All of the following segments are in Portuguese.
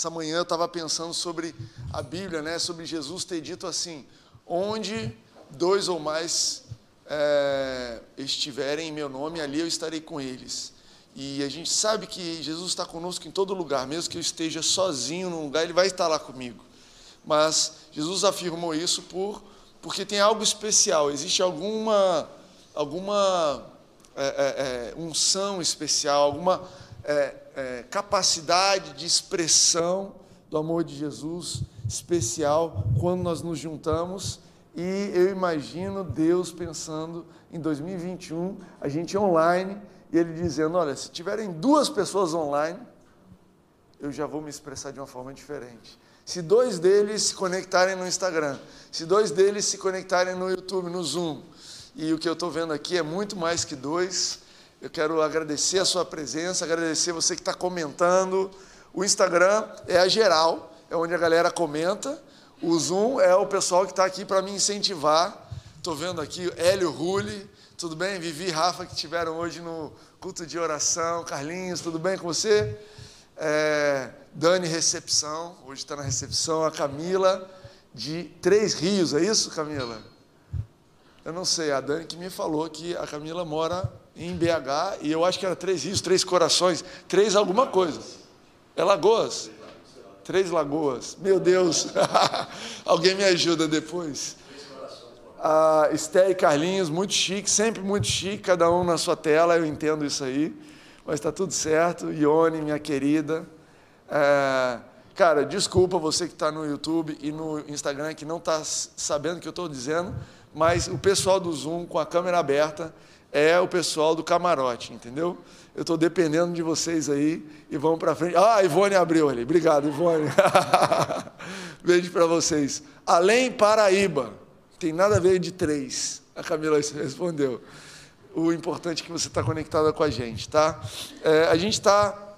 essa manhã eu estava pensando sobre a Bíblia, né? Sobre Jesus ter dito assim: onde dois ou mais é, estiverem em meu nome, ali eu estarei com eles. E a gente sabe que Jesus está conosco em todo lugar, mesmo que eu esteja sozinho num lugar, Ele vai estar lá comigo. Mas Jesus afirmou isso por, porque tem algo especial, existe alguma, alguma é, é, é unção especial, alguma é, é, capacidade de expressão do amor de Jesus especial quando nós nos juntamos. E eu imagino Deus pensando em 2021, a gente online e ele dizendo: Olha, se tiverem duas pessoas online, eu já vou me expressar de uma forma diferente. Se dois deles se conectarem no Instagram, se dois deles se conectarem no YouTube, no Zoom, e o que eu estou vendo aqui é muito mais que dois. Eu quero agradecer a sua presença, agradecer você que está comentando. O Instagram é a geral, é onde a galera comenta. O Zoom é o pessoal que está aqui para me incentivar. Estou vendo aqui Hélio Rulli, tudo bem? Vivi e Rafa que estiveram hoje no culto de oração. Carlinhos, tudo bem com você? É, Dani Recepção, hoje está na recepção. A Camila de Três Rios, é isso, Camila? Eu não sei, a Dani que me falou que a Camila mora em BH e eu acho que era Três Rios, Três Corações, Três alguma coisa. É Lagoas? Três Lagoas. Meu Deus, alguém me ajuda depois a Esté e Carlinhos, muito chique, sempre muito chique, cada um na sua tela, eu entendo isso aí, mas está tudo certo. Ione, minha querida. É, cara, desculpa você que está no YouTube e no Instagram que não está sabendo o que eu estou dizendo, mas o pessoal do Zoom com a câmera aberta é o pessoal do camarote, entendeu? Eu estou dependendo de vocês aí e vamos para frente. Ah, Ivone abriu ali. Obrigado, Ivone. Beijo para vocês. Além Paraíba tem nada a ver de três. A Camila respondeu. O importante é que você está conectada com a gente, tá? É, a gente está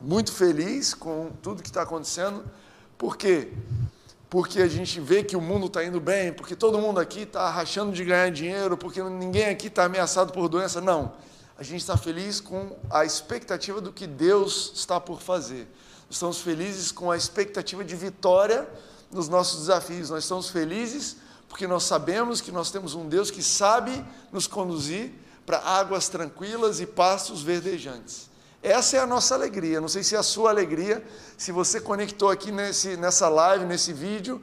muito feliz com tudo que está acontecendo. Por quê? Porque a gente vê que o mundo está indo bem, porque todo mundo aqui está rachando de ganhar dinheiro, porque ninguém aqui está ameaçado por doença. Não. A gente está feliz com a expectativa do que Deus está por fazer. Estamos felizes com a expectativa de vitória nos nossos desafios. Nós estamos felizes porque nós sabemos que nós temos um Deus que sabe nos conduzir para águas tranquilas e pastos verdejantes. Essa é a nossa alegria. Não sei se é a sua alegria, se você conectou aqui nesse, nessa live, nesse vídeo,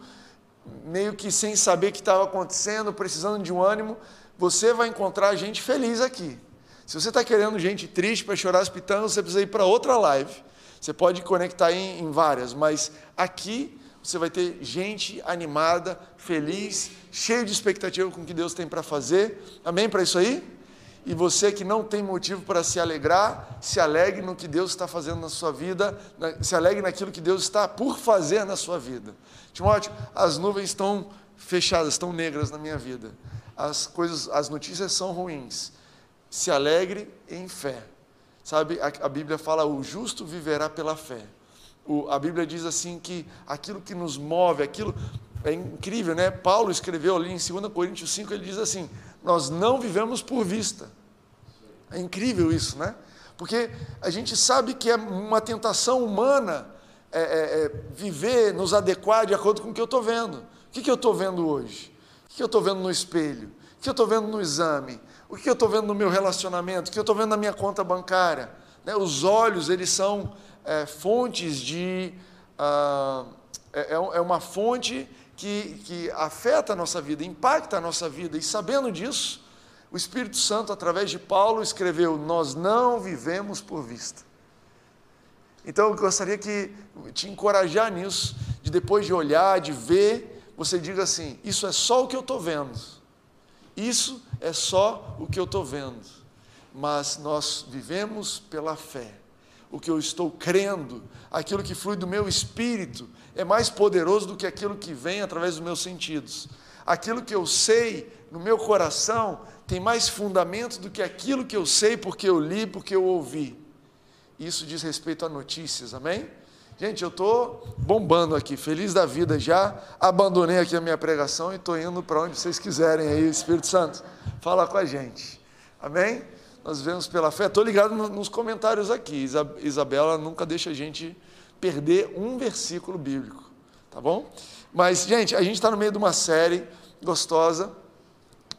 meio que sem saber o que estava acontecendo, precisando de um ânimo, você vai encontrar gente feliz aqui. Se você está querendo gente triste para chorar as pitangas, você precisa ir para outra live. Você pode conectar em, em várias, mas aqui você vai ter gente animada, feliz, cheio de expectativa com o que Deus tem para fazer. Amém para isso aí? E você que não tem motivo para se alegrar, se alegre no que Deus está fazendo na sua vida, se alegre naquilo que Deus está por fazer na sua vida. Timóteo, as nuvens estão fechadas, estão negras na minha vida. As coisas, as notícias são ruins. Se alegre em fé. Sabe, a, a Bíblia fala: o justo viverá pela fé. O, a Bíblia diz assim que aquilo que nos move, aquilo é incrível, né? Paulo escreveu ali em 2 Coríntios 5, ele diz assim: Nós não vivemos por vista. É incrível isso, né? Porque a gente sabe que é uma tentação humana é, é, é viver, nos adequar de acordo com o que eu estou vendo. O que, que eu estou vendo hoje? O que eu estou vendo no espelho? O que eu estou vendo no exame? O que eu estou vendo no meu relacionamento? O que eu estou vendo na minha conta bancária? Né? Os olhos, eles são é, fontes de. Ah, é, é uma fonte que, que afeta a nossa vida, impacta a nossa vida, e sabendo disso, o Espírito Santo, através de Paulo, escreveu: Nós não vivemos por vista. Então eu gostaria que te encorajar nisso, de depois de olhar, de ver, você diga assim: Isso é só o que eu estou vendo. Isso é só o que eu estou vendo. Mas nós vivemos pela fé. O que eu estou crendo, aquilo que flui do meu espírito, é mais poderoso do que aquilo que vem através dos meus sentidos. Aquilo que eu sei no meu coração tem mais fundamento do que aquilo que eu sei porque eu li, porque eu ouvi. Isso diz respeito a notícias, amém? Gente, eu estou bombando aqui, feliz da vida já. Abandonei aqui a minha pregação e estou indo para onde vocês quiserem aí, Espírito Santo. Fala com a gente, amém? Nós vemos pela fé. Estou ligado nos comentários aqui. Isabela nunca deixa a gente perder um versículo bíblico, tá bom? Mas, gente, a gente está no meio de uma série gostosa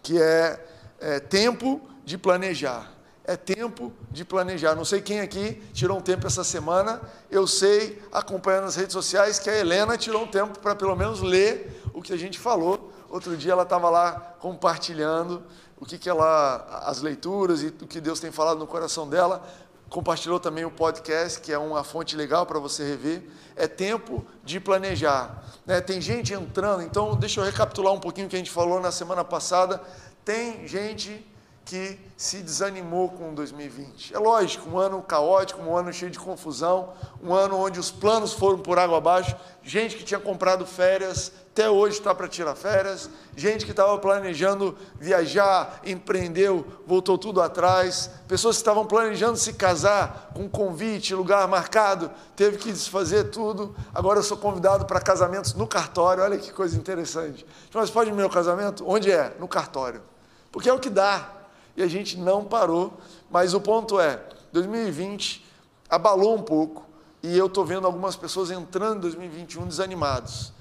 que é, é Tempo de Planejar. É tempo de planejar. Não sei quem aqui tirou um tempo essa semana. Eu sei, acompanhando nas redes sociais, que a Helena tirou um tempo para pelo menos ler o que a gente falou. Outro dia ela estava lá compartilhando o que, que ela, as leituras e o que Deus tem falado no coração dela compartilhou também o podcast, que é uma fonte legal para você rever. É tempo de planejar. Né? Tem gente entrando, então deixa eu recapitular um pouquinho o que a gente falou na semana passada. Tem gente que se desanimou com 2020. É lógico, um ano caótico, um ano cheio de confusão, um ano onde os planos foram por água abaixo, gente que tinha comprado férias, até hoje está para tirar férias, gente que estava planejando viajar, empreendeu, voltou tudo atrás, pessoas que estavam planejando se casar com convite, lugar marcado, teve que desfazer tudo. Agora eu sou convidado para casamentos no cartório, olha que coisa interessante. Mas pode ir no meu casamento? Onde é? No cartório. Porque é o que dá e a gente não parou. Mas o ponto é, 2020 abalou um pouco e eu estou vendo algumas pessoas entrando em 2021 desanimados,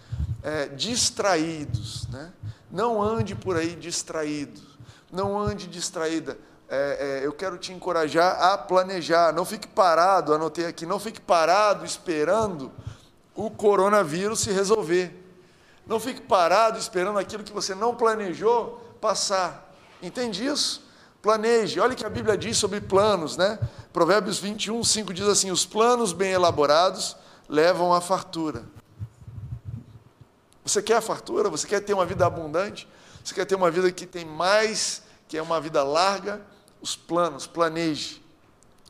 é, distraídos. Né? Não ande por aí distraído, não ande distraída. É, é, eu quero te encorajar a planejar, não fique parado, anotei aqui, não fique parado esperando o coronavírus se resolver. Não fique parado esperando aquilo que você não planejou passar. Entende isso? Planeje. Olha o que a Bíblia diz sobre planos, né? Provérbios 21, 5 diz assim: Os planos bem elaborados levam à fartura. Você quer a fartura? Você quer ter uma vida abundante? Você quer ter uma vida que tem mais, que é uma vida larga? Os planos, planeje.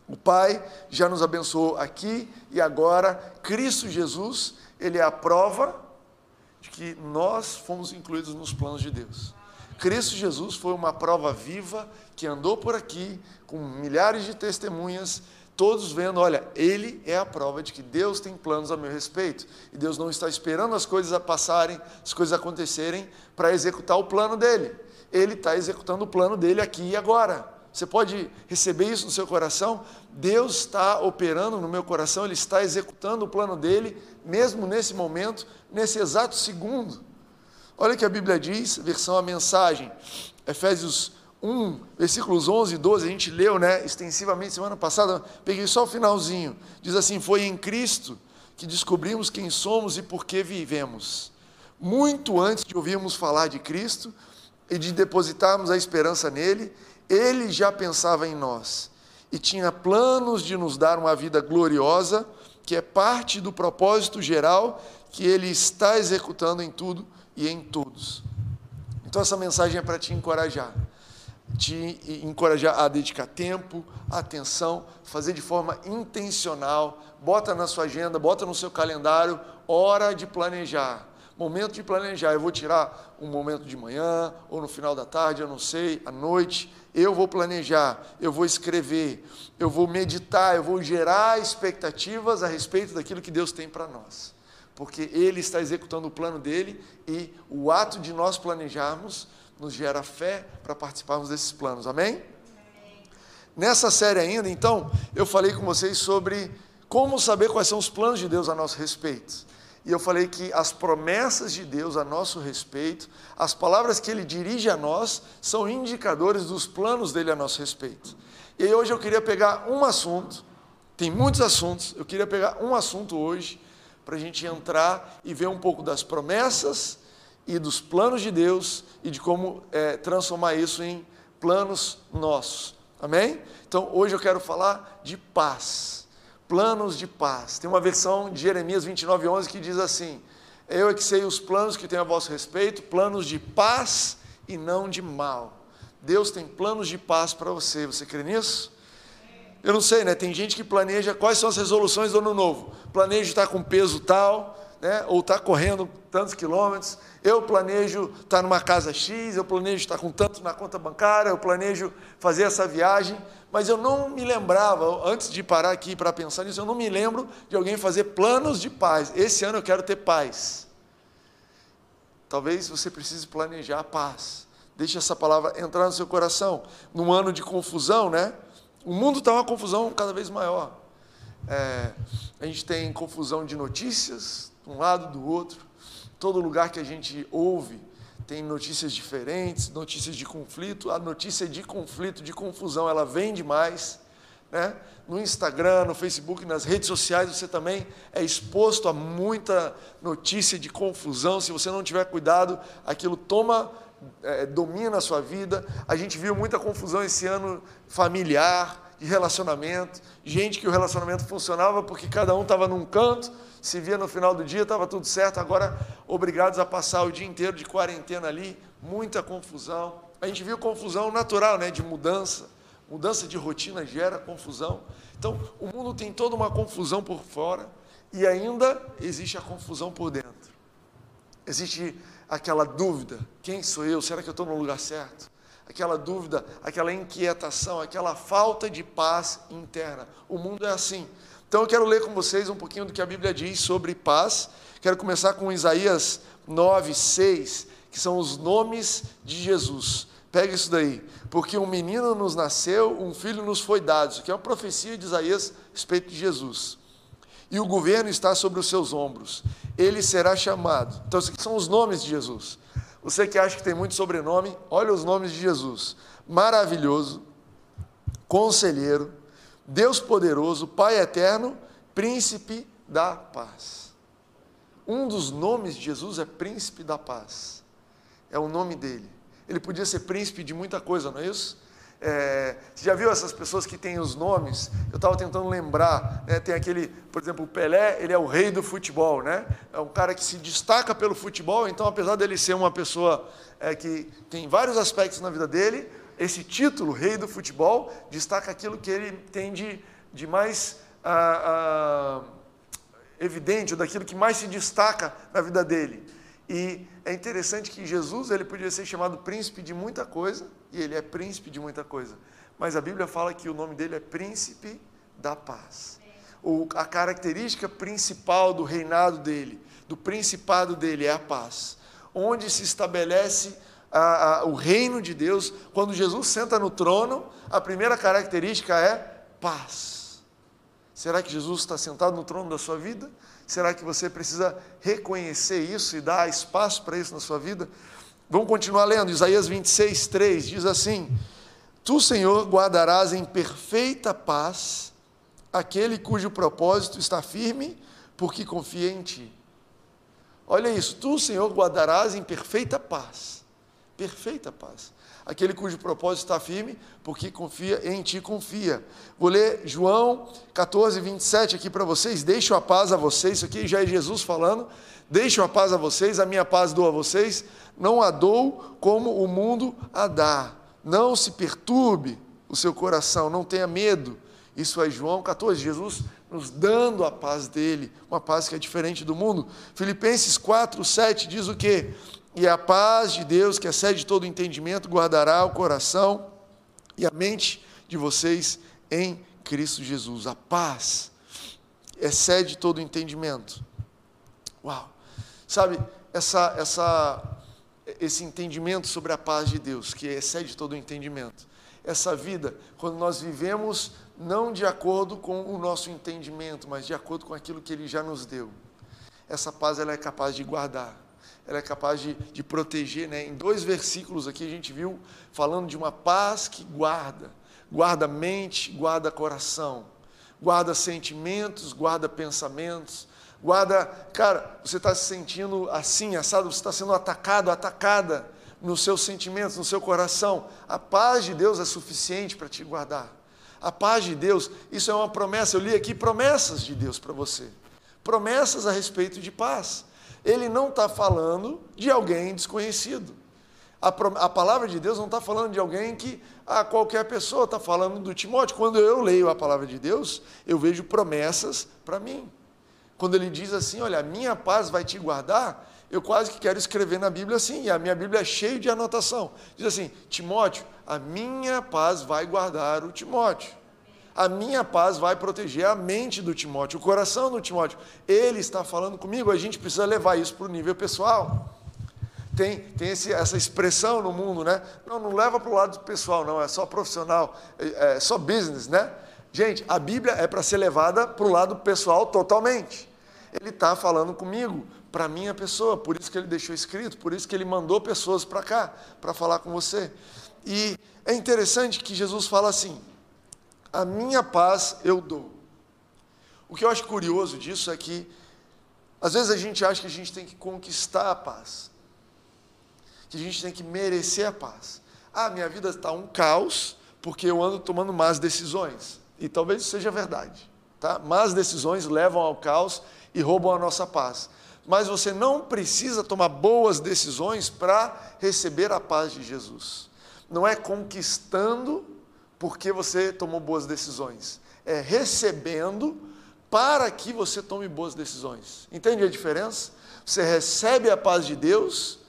O Pai já nos abençoou aqui e agora. Cristo Jesus, Ele é a prova de que nós fomos incluídos nos planos de Deus. Cristo Jesus foi uma prova viva que andou por aqui com milhares de testemunhas, todos vendo, olha, ele é a prova de que Deus tem planos a meu respeito. E Deus não está esperando as coisas a passarem, as coisas acontecerem para executar o plano dele. Ele está executando o plano dele aqui e agora. Você pode receber isso no seu coração? Deus está operando no meu coração, Ele está executando o plano dele, mesmo nesse momento, nesse exato segundo. Olha o que a Bíblia diz, versão a mensagem, Efésios 1, versículos 11 e 12, a gente leu né, extensivamente semana passada, peguei só o finalzinho. Diz assim: Foi em Cristo que descobrimos quem somos e por que vivemos. Muito antes de ouvirmos falar de Cristo e de depositarmos a esperança nele, ele já pensava em nós e tinha planos de nos dar uma vida gloriosa, que é parte do propósito geral que ele está executando em tudo e em todos. Então, essa mensagem é para te encorajar. Te encorajar a dedicar tempo, atenção, fazer de forma intencional. Bota na sua agenda, bota no seu calendário, hora de planejar. Momento de planejar. Eu vou tirar um momento de manhã, ou no final da tarde, eu não sei, à noite. Eu vou planejar, eu vou escrever, eu vou meditar, eu vou gerar expectativas a respeito daquilo que Deus tem para nós porque Ele está executando o plano dele e o ato de nós planejarmos nos gera fé para participarmos desses planos. Amém? Nessa série ainda, então, eu falei com vocês sobre como saber quais são os planos de Deus a nosso respeito. E eu falei que as promessas de Deus a nosso respeito, as palavras que Ele dirige a nós, são indicadores dos planos dele a nosso respeito. E hoje eu queria pegar um assunto, tem muitos assuntos, eu queria pegar um assunto hoje para a gente entrar e ver um pouco das promessas e dos planos de Deus e de como é, transformar isso em planos nossos. Amém? Então hoje eu quero falar de paz, planos de paz. Tem uma versão de Jeremias 29:11 que diz assim: Eu é que sei os planos que tenho a vosso respeito, planos de paz e não de mal. Deus tem planos de paz para você. Você crê nisso? Eu não sei, né? Tem gente que planeja quais são as resoluções do ano novo. Planejo estar com peso tal, né? Ou estar correndo tantos quilômetros. Eu planejo estar numa casa X, eu planejo estar com tanto na conta bancária, eu planejo fazer essa viagem, mas eu não me lembrava, antes de parar aqui para pensar nisso, eu não me lembro de alguém fazer planos de paz. Esse ano eu quero ter paz. Talvez você precise planejar a paz. Deixe essa palavra entrar no seu coração. Num ano de confusão, né? O mundo está uma confusão cada vez maior. É, a gente tem confusão de notícias, de um lado do outro. Todo lugar que a gente ouve tem notícias diferentes, notícias de conflito. A notícia de conflito, de confusão, ela vem demais. Né? No Instagram, no Facebook, nas redes sociais, você também é exposto a muita notícia de confusão. Se você não tiver cuidado, aquilo toma, é, domina a sua vida. A gente viu muita confusão esse ano familiar, de relacionamento. Gente que o relacionamento funcionava porque cada um estava num canto, se via no final do dia, estava tudo certo. Agora, obrigados a passar o dia inteiro de quarentena ali, muita confusão. A gente viu confusão natural, né, de mudança Mudança de rotina gera confusão. Então, o mundo tem toda uma confusão por fora e ainda existe a confusão por dentro. Existe aquela dúvida: quem sou eu? Será que eu estou no lugar certo? Aquela dúvida, aquela inquietação, aquela falta de paz interna. O mundo é assim. Então eu quero ler com vocês um pouquinho do que a Bíblia diz sobre paz. Quero começar com Isaías 9, 6, que são os nomes de Jesus. Pega isso daí. Porque um menino nos nasceu, um filho nos foi dado. Isso aqui é uma profecia de Isaías a respeito de Jesus. E o governo está sobre os seus ombros. Ele será chamado. Então, esses são os nomes de Jesus. Você que acha que tem muito sobrenome, olha os nomes de Jesus: Maravilhoso, Conselheiro, Deus Poderoso, Pai Eterno, Príncipe da Paz. Um dos nomes de Jesus é Príncipe da Paz. É o nome dele. Ele podia ser príncipe de muita coisa, não é isso? É, você já viu essas pessoas que têm os nomes? Eu estava tentando lembrar, né? tem aquele, por exemplo, o Pelé, ele é o rei do futebol, né? É um cara que se destaca pelo futebol, então apesar dele ser uma pessoa é, que tem vários aspectos na vida dele, esse título, rei do futebol, destaca aquilo que ele tem de, de mais ah, ah, evidente, ou daquilo que mais se destaca na vida dele. E é interessante que Jesus ele podia ser chamado príncipe de muita coisa, e ele é príncipe de muita coisa. Mas a Bíblia fala que o nome dele é príncipe da paz. O, a característica principal do reinado dele, do principado dele, é a paz. Onde se estabelece a, a, o reino de Deus, quando Jesus senta no trono, a primeira característica é paz. Será que Jesus está sentado no trono da sua vida? Será que você precisa reconhecer isso e dar espaço para isso na sua vida? Vamos continuar lendo. Isaías 26, 3 diz assim: Tu, Senhor, guardarás em perfeita paz aquele cujo propósito está firme, porque confia em ti. Olha isso, tu, Senhor, guardarás em perfeita paz. Perfeita paz aquele cujo propósito está firme, porque confia em ti, confia. Vou ler João 14, 27 aqui para vocês. Deixo a paz a vocês, isso aqui já é Jesus falando. Deixo a paz a vocês, a minha paz dou a vocês. Não a dou como o mundo a dá. Não se perturbe o seu coração, não tenha medo. Isso é João 14, Jesus nos dando a paz dele, uma paz que é diferente do mundo. Filipenses 4, 7 diz o quê? E a paz de Deus, que excede todo entendimento, guardará o coração e a mente de vocês em Cristo Jesus. A paz excede todo entendimento. Uau! Sabe, essa, essa, esse entendimento sobre a paz de Deus, que excede todo entendimento. Essa vida, quando nós vivemos não de acordo com o nosso entendimento, mas de acordo com aquilo que Ele já nos deu. Essa paz ela é capaz de guardar ela é capaz de, de proteger. Né? Em dois versículos aqui a gente viu falando de uma paz que guarda, guarda mente, guarda coração, guarda sentimentos, guarda pensamentos, guarda, cara, você está se sentindo assim, assado, você está sendo atacado, atacada nos seus sentimentos, no seu coração. A paz de Deus é suficiente para te guardar. A paz de Deus, isso é uma promessa. Eu li aqui promessas de Deus para você. Promessas a respeito de paz ele não está falando de alguém desconhecido. A, a, palavra de Deus não está falando de alguém que ah, qualquer pessoa está falando do Timóteo. Quando eu leio a palavra de Deus, eu vejo promessas para mim. Quando ele diz assim, olha, a minha paz vai te guardar, eu quase que quero escrever na Bíblia assim, e a minha Bíblia é cheia de anotação. Diz assim, Timóteo, a minha paz vai guardar o Timóteo a minha paz vai proteger a mente do Timóteo, o coração do Timóteo. Ele está falando comigo, a gente precisa levar isso para o nível pessoal. Tem, tem esse, essa expressão no mundo, né? Não, não leva para o lado pessoal, não, é só profissional, é, é só business, né? Gente, a Bíblia é para ser levada para o lado pessoal totalmente. Ele está falando comigo, para minha pessoa, por isso que ele deixou escrito, por isso que ele mandou pessoas para cá, para falar com você. E é interessante que Jesus fala assim: a minha paz eu dou. O que eu acho curioso disso é que, às vezes a gente acha que a gente tem que conquistar a paz, que a gente tem que merecer a paz. Ah, minha vida está um caos porque eu ando tomando más decisões. E talvez isso seja verdade. Tá? Más decisões levam ao caos e roubam a nossa paz. Mas você não precisa tomar boas decisões para receber a paz de Jesus. Não é conquistando porque você tomou boas decisões. É recebendo para que você tome boas decisões. Entende a diferença? Você recebe a paz de Deus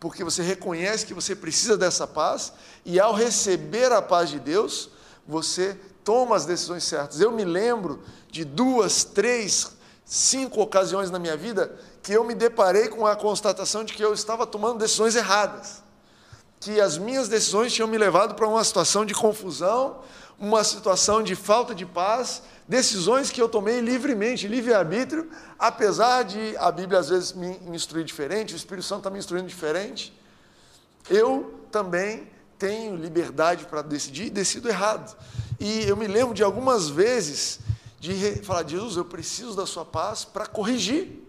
porque você reconhece que você precisa dessa paz e ao receber a paz de Deus, você toma as decisões certas. Eu me lembro de duas, três, cinco ocasiões na minha vida que eu me deparei com a constatação de que eu estava tomando decisões erradas. Que as minhas decisões tinham me levado para uma situação de confusão, uma situação de falta de paz, decisões que eu tomei livremente, livre-arbítrio, apesar de a Bíblia às vezes me instruir diferente, o Espírito Santo está me instruindo diferente. Eu também tenho liberdade para decidir e decido errado. E eu me lembro de algumas vezes de falar, Jesus, eu preciso da sua paz para corrigir.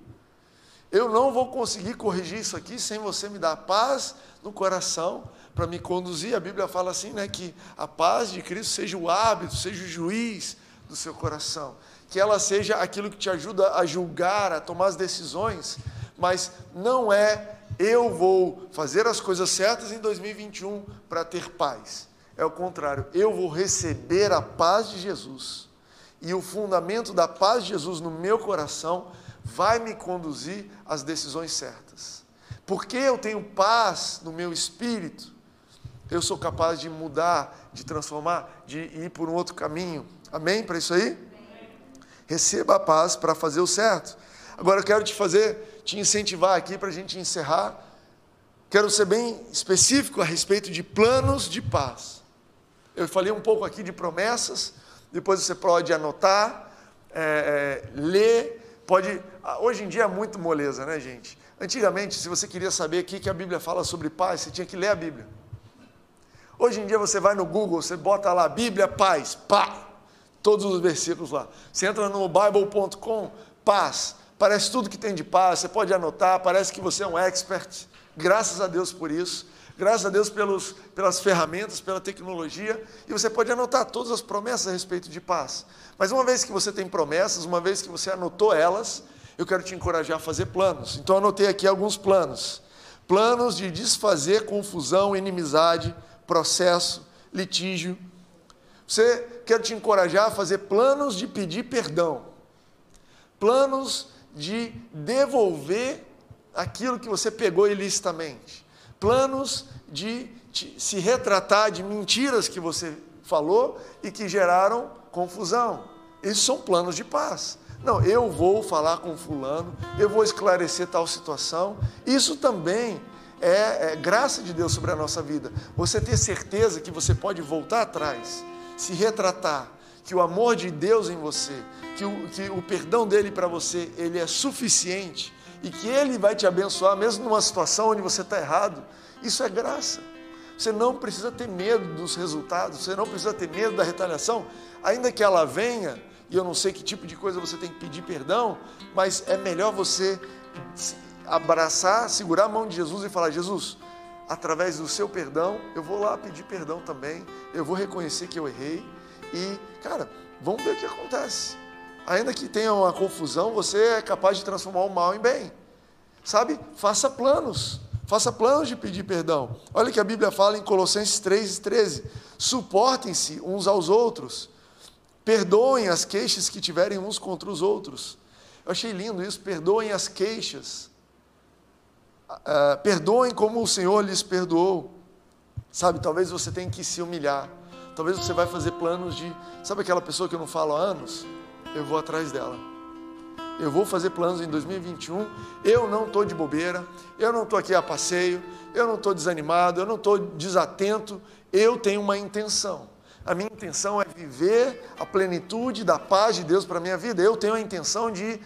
Eu não vou conseguir corrigir isso aqui sem você me dar paz no coração para me conduzir. A Bíblia fala assim, né, que a paz de Cristo seja o hábito, seja o juiz do seu coração, que ela seja aquilo que te ajuda a julgar, a tomar as decisões, mas não é eu vou fazer as coisas certas em 2021 para ter paz. É o contrário, eu vou receber a paz de Jesus. E o fundamento da paz de Jesus no meu coração vai me conduzir às decisões certas. Porque eu tenho paz no meu espírito, eu sou capaz de mudar, de transformar, de ir por um outro caminho. Amém para isso aí? Receba a paz para fazer o certo. Agora eu quero te fazer, te incentivar aqui para a gente encerrar. Quero ser bem específico a respeito de planos de paz. Eu falei um pouco aqui de promessas, depois você pode anotar, é, é, ler pode. Ah, hoje em dia é muito moleza, né, gente? Antigamente, se você queria saber o que a Bíblia fala sobre paz, você tinha que ler a Bíblia. Hoje em dia você vai no Google, você bota lá Bíblia Paz, pá, todos os versículos lá. Você entra no bible.com, paz, parece tudo que tem de paz, você pode anotar, parece que você é um expert. Graças a Deus por isso. Graças a Deus pelos, pelas ferramentas, pela tecnologia, e você pode anotar todas as promessas a respeito de paz. Mas uma vez que você tem promessas, uma vez que você anotou elas, eu quero te encorajar a fazer planos. Então anotei aqui alguns planos. Planos de desfazer confusão, inimizade, processo, litígio. Você quer te encorajar a fazer planos de pedir perdão. Planos de devolver aquilo que você pegou ilicitamente planos de se retratar de mentiras que você falou e que geraram confusão. Esses são planos de paz. Não, eu vou falar com fulano, eu vou esclarecer tal situação. Isso também é, é, graça de Deus sobre a nossa vida. Você ter certeza que você pode voltar atrás, se retratar, que o amor de Deus em você, que o, que o perdão dele para você, ele é suficiente e que Ele vai te abençoar, mesmo numa situação onde você está errado, isso é graça. Você não precisa ter medo dos resultados, você não precisa ter medo da retaliação, ainda que ela venha, e eu não sei que tipo de coisa você tem que pedir perdão, mas é melhor você abraçar, segurar a mão de Jesus e falar: Jesus, através do seu perdão, eu vou lá pedir perdão também, eu vou reconhecer que eu errei, e, cara, vamos ver o que acontece ainda que tenha uma confusão, você é capaz de transformar o mal em bem. Sabe? Faça planos. Faça planos de pedir perdão. Olha que a Bíblia fala em Colossenses 3,13. Suportem-se uns aos outros. Perdoem as queixas que tiverem uns contra os outros. Eu achei lindo isso. Perdoem as queixas. Uh, perdoem como o Senhor lhes perdoou. Sabe, talvez você tenha que se humilhar. Talvez você vai fazer planos de. Sabe aquela pessoa que eu não falo há anos? Eu vou atrás dela. Eu vou fazer planos em 2021. Eu não estou de bobeira, eu não estou aqui a passeio, eu não estou desanimado, eu não estou desatento. Eu tenho uma intenção. A minha intenção é viver a plenitude da paz de Deus para a minha vida. Eu tenho a intenção de,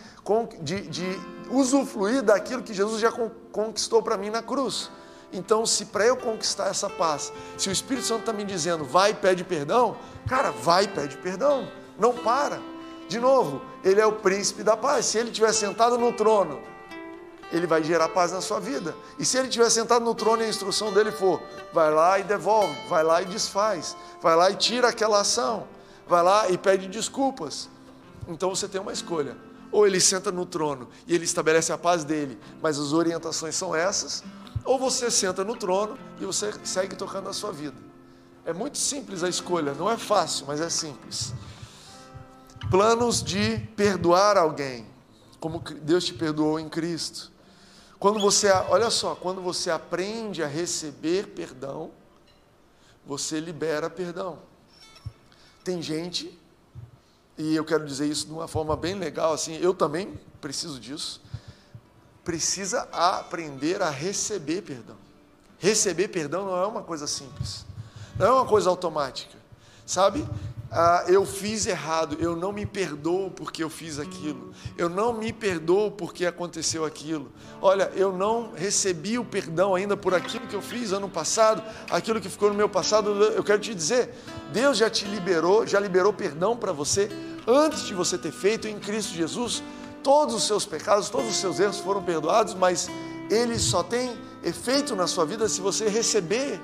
de, de usufruir daquilo que Jesus já conquistou para mim na cruz. Então, se para eu conquistar essa paz, se o Espírito Santo está me dizendo, vai e pede perdão, cara, vai e pede perdão. Não para. De novo, ele é o príncipe da paz. Se ele estiver sentado no trono, ele vai gerar paz na sua vida. E se ele estiver sentado no trono e a instrução dele for, vai lá e devolve, vai lá e desfaz, vai lá e tira aquela ação, vai lá e pede desculpas. Então você tem uma escolha. Ou ele senta no trono e ele estabelece a paz dele, mas as orientações são essas, ou você senta no trono e você segue tocando a sua vida. É muito simples a escolha, não é fácil, mas é simples. Planos de perdoar alguém, como Deus te perdoou em Cristo. Quando você, olha só, quando você aprende a receber perdão, você libera perdão. Tem gente, e eu quero dizer isso de uma forma bem legal, assim, eu também preciso disso, precisa aprender a receber perdão. Receber perdão não é uma coisa simples, não é uma coisa automática, sabe? Ah, eu fiz errado, eu não me perdoo porque eu fiz aquilo, eu não me perdoo porque aconteceu aquilo. Olha, eu não recebi o perdão ainda por aquilo que eu fiz ano passado, aquilo que ficou no meu passado. Eu quero te dizer, Deus já te liberou, já liberou perdão para você antes de você ter feito em Cristo Jesus. Todos os seus pecados, todos os seus erros foram perdoados, mas ele só tem efeito na sua vida se você receber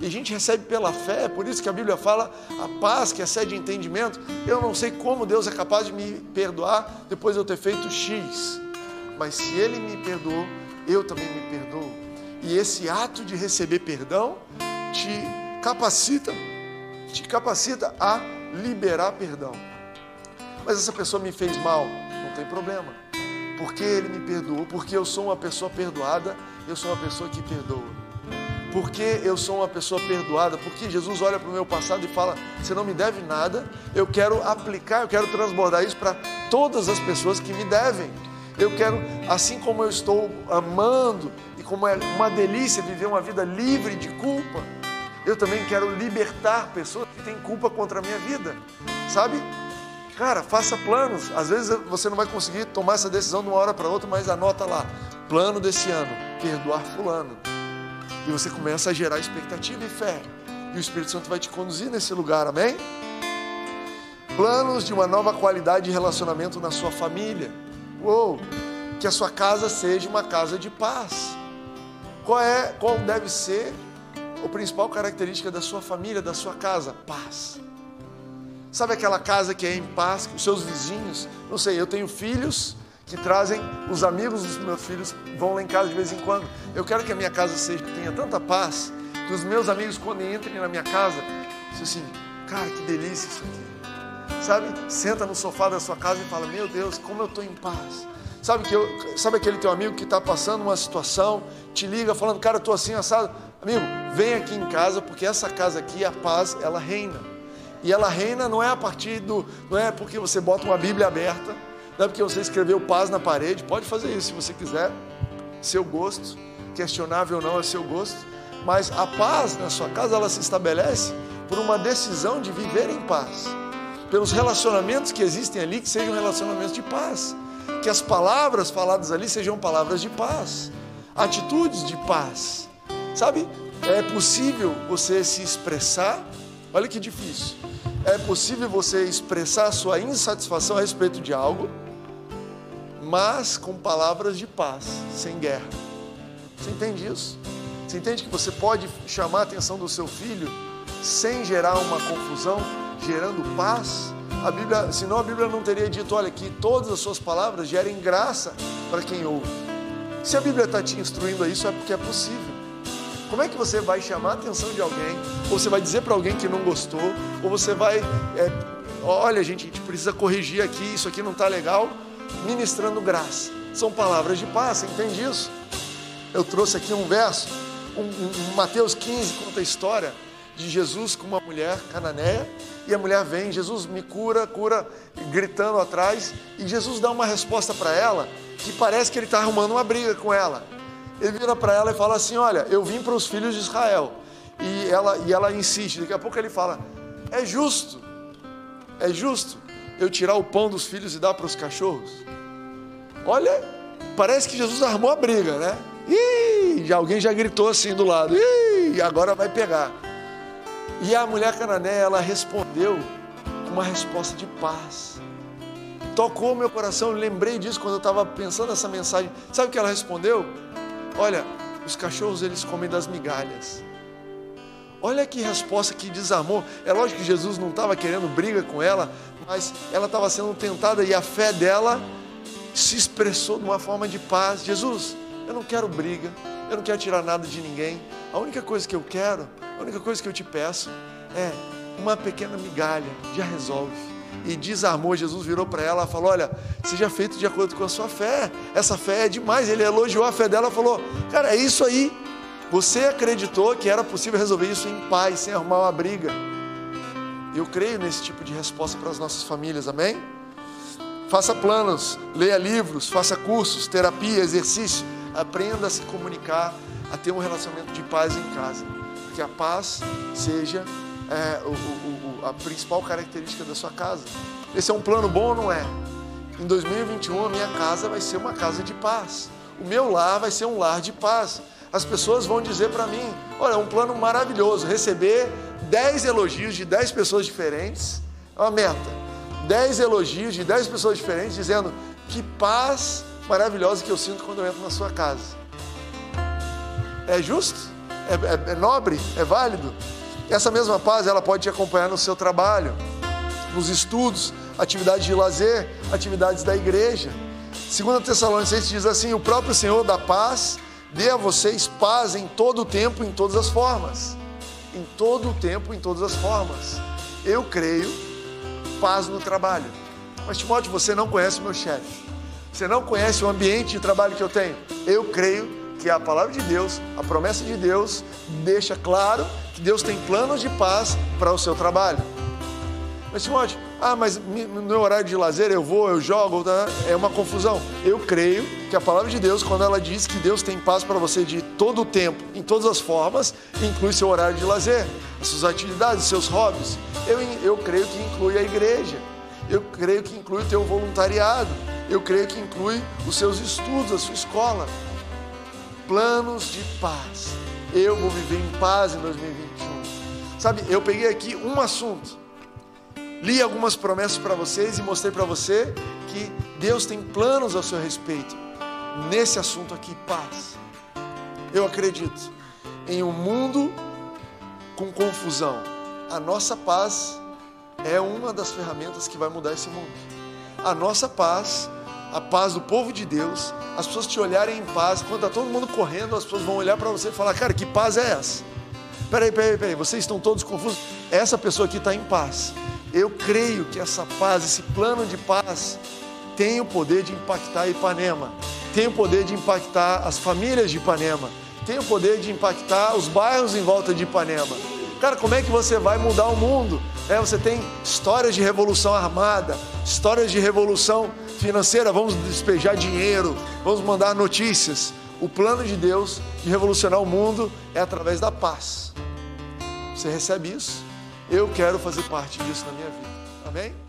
e a gente recebe pela fé, por isso que a Bíblia fala a paz que excede entendimento. Eu não sei como Deus é capaz de me perdoar depois de eu ter feito X, mas se Ele me perdoou, eu também me perdoo. E esse ato de receber perdão te capacita, te capacita a liberar perdão. Mas essa pessoa me fez mal, não tem problema, porque Ele me perdoou, porque eu sou uma pessoa perdoada, eu sou uma pessoa que perdoa porque eu sou uma pessoa perdoada, porque Jesus olha para o meu passado e fala: você não me deve nada, eu quero aplicar, eu quero transbordar isso para todas as pessoas que me devem. Eu quero, assim como eu estou amando e como é uma delícia viver uma vida livre de culpa, eu também quero libertar pessoas que têm culpa contra a minha vida, sabe? Cara, faça planos. Às vezes você não vai conseguir tomar essa decisão de uma hora para outra, mas anota lá: plano desse ano, perdoar Fulano e você começa a gerar expectativa e fé. E o Espírito Santo vai te conduzir nesse lugar, amém? Planos de uma nova qualidade de relacionamento na sua família. Uou! Que a sua casa seja uma casa de paz. Qual é, qual deve ser a principal característica da sua família, da sua casa? Paz. Sabe aquela casa que é em paz, que os seus vizinhos, não sei, eu tenho filhos que trazem os amigos dos meus filhos vão lá em casa de vez em quando. Eu quero que a minha casa seja tenha tanta paz que os meus amigos quando entrem na minha casa, dizem assim, cara, que delícia isso aqui. Sabe? Senta no sofá da sua casa e fala: "Meu Deus, como eu estou em paz". Sabe que eu, sabe aquele teu amigo que está passando uma situação, te liga falando: "Cara, eu estou assim assado". Amigo, vem aqui em casa porque essa casa aqui, a paz, ela reina. E ela reina não é a partir do, não é porque você bota uma Bíblia aberta, não é porque você escreveu paz na parede, pode fazer isso se você quiser, seu gosto, questionável ou não é seu gosto, mas a paz na sua casa ela se estabelece por uma decisão de viver em paz, pelos relacionamentos que existem ali que sejam relacionamentos de paz, que as palavras faladas ali sejam palavras de paz, atitudes de paz, sabe? É possível você se expressar, olha que difícil, é possível você expressar sua insatisfação a respeito de algo mas com palavras de paz, sem guerra. Você entende isso? Você entende que você pode chamar a atenção do seu filho sem gerar uma confusão, gerando paz? A Bíblia, senão a Bíblia não teria dito, olha, que todas as suas palavras gerem graça para quem ouve. Se a Bíblia está te instruindo a isso, é porque é possível. Como é que você vai chamar a atenção de alguém, ou você vai dizer para alguém que não gostou, ou você vai, é, olha, gente, a gente precisa corrigir aqui, isso aqui não está legal, ministrando graça. São palavras de paz, você entende isso? Eu trouxe aqui um verso, um, um, Mateus 15 conta a história de Jesus com uma mulher cananeia, e a mulher vem, Jesus me cura, cura, gritando atrás, e Jesus dá uma resposta para ela que parece que ele está arrumando uma briga com ela. Ele vira para ela e fala assim: Olha, eu vim para os filhos de Israel. E ela, e ela insiste, daqui a pouco ele fala: É justo. É justo eu tirar o pão dos filhos e dar para os cachorros? Olha, parece que Jesus armou a briga, né? Ih, alguém já gritou assim do lado. Ih, agora vai pegar. E a mulher cananeia, ela respondeu com uma resposta de paz. Tocou meu coração, eu lembrei disso quando eu estava pensando nessa mensagem. Sabe o que ela respondeu? Olha, os cachorros eles comem das migalhas. Olha que resposta que desarmou. É lógico que Jesus não estava querendo briga com ela, mas ela estava sendo tentada e a fé dela se expressou de uma forma de paz. Jesus, eu não quero briga, eu não quero tirar nada de ninguém. A única coisa que eu quero, a única coisa que eu te peço é uma pequena migalha, já resolve. E desarmou, Jesus virou para ela e falou: Olha, seja feito de acordo com a sua fé. Essa fé é demais. Ele elogiou a fé dela e falou: Cara, é isso aí. Você acreditou que era possível resolver isso em paz, sem arrumar uma briga. Eu creio nesse tipo de resposta para as nossas famílias, amém? Faça planos, leia livros, faça cursos, terapia, exercício aprenda a se comunicar, a ter um relacionamento de paz em casa. Que a paz seja é, o, o, a principal característica da sua casa. Esse é um plano bom ou não é? Em 2021, a minha casa vai ser uma casa de paz. O meu lar vai ser um lar de paz. As pessoas vão dizer para mim: olha, é um plano maravilhoso. Receber 10 elogios de 10 pessoas diferentes é uma meta. 10 elogios de 10 pessoas diferentes dizendo que paz maravilhosa que eu sinto quando eu entro na sua casa. É justo? É, é, é nobre? É válido? Essa mesma paz ela pode te acompanhar no seu trabalho, nos estudos, atividades de lazer, atividades da igreja. Segundo Tessalonicenses diz assim: o próprio Senhor da paz dê a vocês paz em todo o tempo, em todas as formas. Em todo o tempo, em todas as formas. Eu creio paz no trabalho. Mas Timóteo, você não conhece meu chefe. Você não conhece o ambiente de trabalho que eu tenho. Eu creio que a palavra de Deus, a promessa de Deus, deixa claro que Deus tem planos de paz para o seu trabalho. Mas Timóteo, ah, mas no meu horário de lazer eu vou, eu jogo, tá? é uma confusão. Eu creio que a palavra de Deus, quando ela diz que Deus tem paz para você de todo o tempo, em todas as formas, inclui seu horário de lazer, as suas atividades, seus hobbies. Eu, eu creio que inclui a igreja. Eu creio que inclui o teu voluntariado eu creio que inclui os seus estudos, a sua escola. Planos de paz. Eu vou viver em paz em 2021. Sabe, eu peguei aqui um assunto, li algumas promessas para vocês e mostrei para você que Deus tem planos ao seu respeito. Nesse assunto aqui, paz. Eu acredito em um mundo com confusão. A nossa paz é uma das ferramentas que vai mudar esse mundo. A nossa paz a paz do povo de Deus, as pessoas te olharem em paz, quando está todo mundo correndo, as pessoas vão olhar para você e falar: Cara, que paz é essa? Peraí, peraí, peraí, vocês estão todos confusos? Essa pessoa aqui está em paz. Eu creio que essa paz, esse plano de paz, tem o poder de impactar Ipanema, tem o poder de impactar as famílias de Ipanema, tem o poder de impactar os bairros em volta de Ipanema. Cara, como é que você vai mudar o mundo? É, você tem histórias de revolução armada, histórias de revolução financeira, vamos despejar dinheiro, vamos mandar notícias. O plano de Deus de revolucionar o mundo é através da paz. Você recebe isso? Eu quero fazer parte disso na minha vida. Amém?